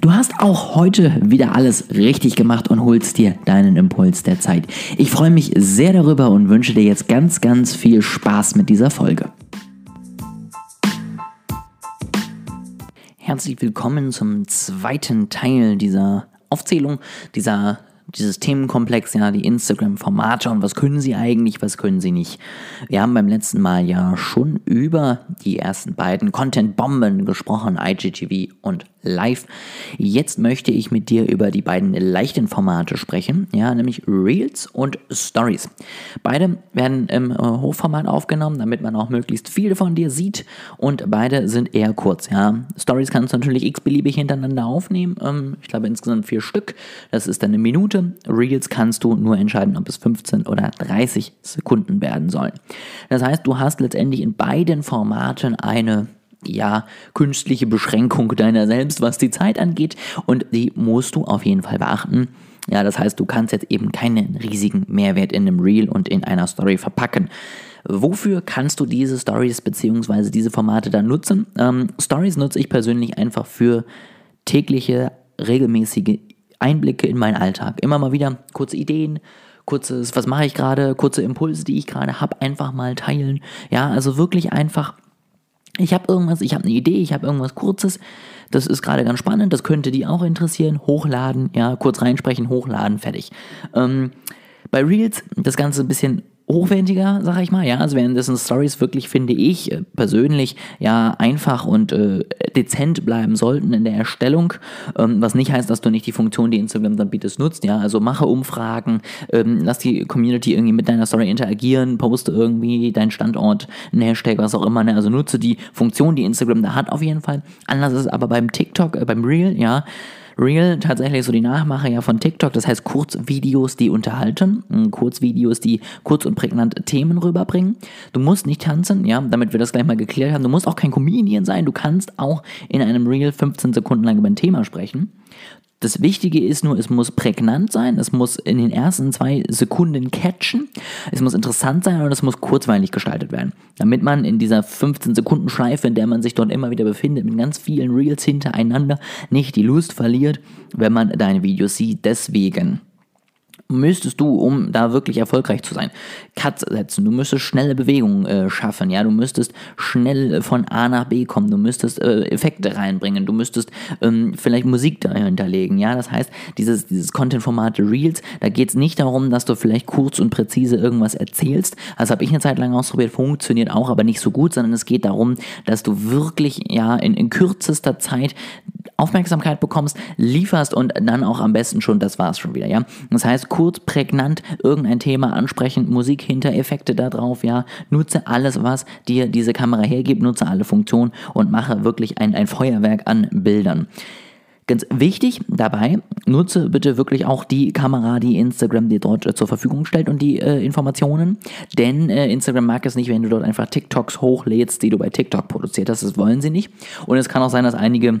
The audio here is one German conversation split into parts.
Du hast auch heute wieder alles richtig gemacht und holst dir deinen Impuls der Zeit. Ich freue mich sehr darüber und wünsche dir jetzt ganz, ganz viel Spaß mit dieser Folge. Herzlich willkommen zum zweiten Teil dieser Aufzählung, dieser dieses Themenkomplex, ja, die Instagram-Formate und was können sie eigentlich, was können sie nicht. Wir haben beim letzten Mal ja schon über die ersten beiden Content-Bomben gesprochen, IGTV und live. Jetzt möchte ich mit dir über die beiden leichten Formate sprechen, ja, nämlich Reels und Stories. Beide werden im äh, Hochformat aufgenommen, damit man auch möglichst viele von dir sieht und beide sind eher kurz, ja. Stories kannst du natürlich x-beliebig hintereinander aufnehmen, ähm, ich glaube insgesamt vier Stück, das ist dann eine Minute. Reels kannst du nur entscheiden, ob es 15 oder 30 Sekunden werden sollen. Das heißt, du hast letztendlich in beiden Formaten eine ja, künstliche Beschränkung deiner selbst, was die Zeit angeht. Und die musst du auf jeden Fall beachten. Ja, das heißt, du kannst jetzt eben keinen riesigen Mehrwert in einem Reel und in einer Story verpacken. Wofür kannst du diese Stories bzw. diese Formate dann nutzen? Ähm, Stories nutze ich persönlich einfach für tägliche, regelmäßige Einblicke in meinen Alltag. Immer mal wieder kurze Ideen, kurzes, was mache ich gerade, kurze Impulse, die ich gerade habe, einfach mal teilen. Ja, also wirklich einfach ich habe irgendwas, ich habe eine Idee, ich habe irgendwas Kurzes, das ist gerade ganz spannend, das könnte die auch interessieren, hochladen, ja, kurz reinsprechen, hochladen, fertig. Ähm, bei Reels das Ganze ein bisschen hochwertiger, sag ich mal. Ja, also währenddessen Stories wirklich, finde ich, äh, persönlich ja einfach und äh, dezent bleiben sollten in der Erstellung. Ähm, was nicht heißt, dass du nicht die Funktion, die Instagram dann bietet, nutzt. Ja, also mache Umfragen, ähm, lass die Community irgendwie mit deiner Story interagieren, poste irgendwie deinen Standort, ein Hashtag, was auch immer. Ne? Also nutze die Funktion, die Instagram da hat, auf jeden Fall. Anders ist es aber beim TikTok, äh, beim Reel, ja. Reel tatsächlich so die Nachmache ja von TikTok, das heißt Kurzvideos, die unterhalten, hm, Kurzvideos, die kurz und prägnant Themen rüberbringen. Du musst nicht tanzen, ja, damit wir das gleich mal geklärt haben. Du musst auch kein Comedian sein, du kannst auch in einem Reel 15 Sekunden lang über ein Thema sprechen. Das Wichtige ist nur, es muss prägnant sein, es muss in den ersten zwei Sekunden catchen, es muss interessant sein und es muss kurzweilig gestaltet werden. Damit man in dieser 15 Sekunden Schleife, in der man sich dort immer wieder befindet, mit ganz vielen Reels hintereinander, nicht die Lust verliert, wenn man deine Videos sieht. Deswegen müsstest du, um da wirklich erfolgreich zu sein, Cuts setzen, du müsstest schnelle Bewegungen äh, schaffen, ja, du müsstest schnell von A nach B kommen, du müsstest äh, Effekte reinbringen, du müsstest ähm, vielleicht Musik dahinterlegen, ja, das heißt, dieses, dieses Content-Format Reels, da geht es nicht darum, dass du vielleicht kurz und präzise irgendwas erzählst, das habe ich eine Zeit lang ausprobiert, funktioniert auch, aber nicht so gut, sondern es geht darum, dass du wirklich, ja, in, in kürzester Zeit Aufmerksamkeit bekommst, lieferst und dann auch am besten schon, das war's schon wieder, ja. Das heißt, kurz, prägnant irgendein Thema ansprechen, Musik hinter, Effekte da drauf, ja. Nutze alles, was dir diese Kamera hergibt, nutze alle Funktionen und mache wirklich ein, ein Feuerwerk an Bildern. Ganz wichtig dabei, nutze bitte wirklich auch die Kamera, die Instagram dir dort äh, zur Verfügung stellt und die äh, Informationen. Denn äh, Instagram mag es nicht, wenn du dort einfach TikToks hochlädst, die du bei TikTok produziert hast. Das wollen sie nicht. Und es kann auch sein, dass einige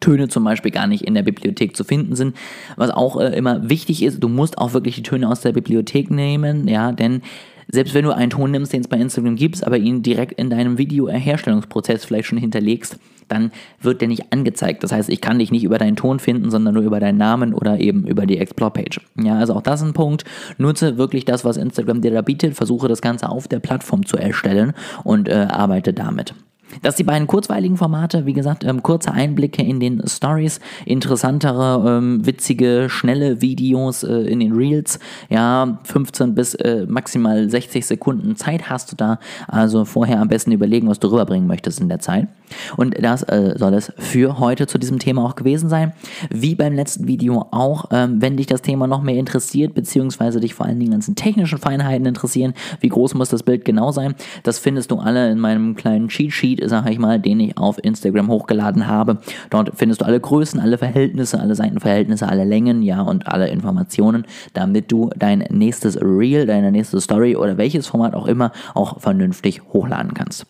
Töne zum Beispiel gar nicht in der Bibliothek zu finden sind. Was auch äh, immer wichtig ist, du musst auch wirklich die Töne aus der Bibliothek nehmen, ja, denn selbst wenn du einen Ton nimmst, den es bei Instagram gibt, aber ihn direkt in deinem Video-Herstellungsprozess vielleicht schon hinterlegst, dann wird der nicht angezeigt. Das heißt, ich kann dich nicht über deinen Ton finden, sondern nur über deinen Namen oder eben über die Explore-Page. Ja, also auch das ist ein Punkt. Nutze wirklich das, was Instagram dir da bietet, versuche das Ganze auf der Plattform zu erstellen und äh, arbeite damit. Das die beiden kurzweiligen Formate, wie gesagt, ähm, kurze Einblicke in den Stories, interessantere, ähm, witzige, schnelle Videos äh, in den Reels. Ja, 15 bis äh, maximal 60 Sekunden Zeit hast du da. Also vorher am besten überlegen, was du rüberbringen möchtest in der Zeit. Und das äh, soll es für heute zu diesem Thema auch gewesen sein. Wie beim letzten Video auch, ähm, wenn dich das Thema noch mehr interessiert, beziehungsweise dich vor allen Dingen ganzen technischen Feinheiten interessieren, wie groß muss das Bild genau sein, das findest du alle in meinem kleinen Cheat Sheet sag ich mal, den ich auf Instagram hochgeladen habe. Dort findest du alle Größen, alle Verhältnisse, alle Seitenverhältnisse, alle Längen, ja, und alle Informationen, damit du dein nächstes Reel, deine nächste Story oder welches Format auch immer auch vernünftig hochladen kannst.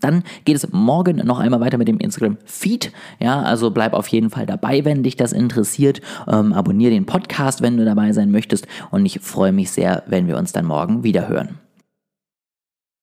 Dann geht es morgen noch einmal weiter mit dem Instagram-Feed. Ja, also bleib auf jeden Fall dabei, wenn dich das interessiert. Ähm, abonniere den Podcast, wenn du dabei sein möchtest. Und ich freue mich sehr, wenn wir uns dann morgen wieder hören.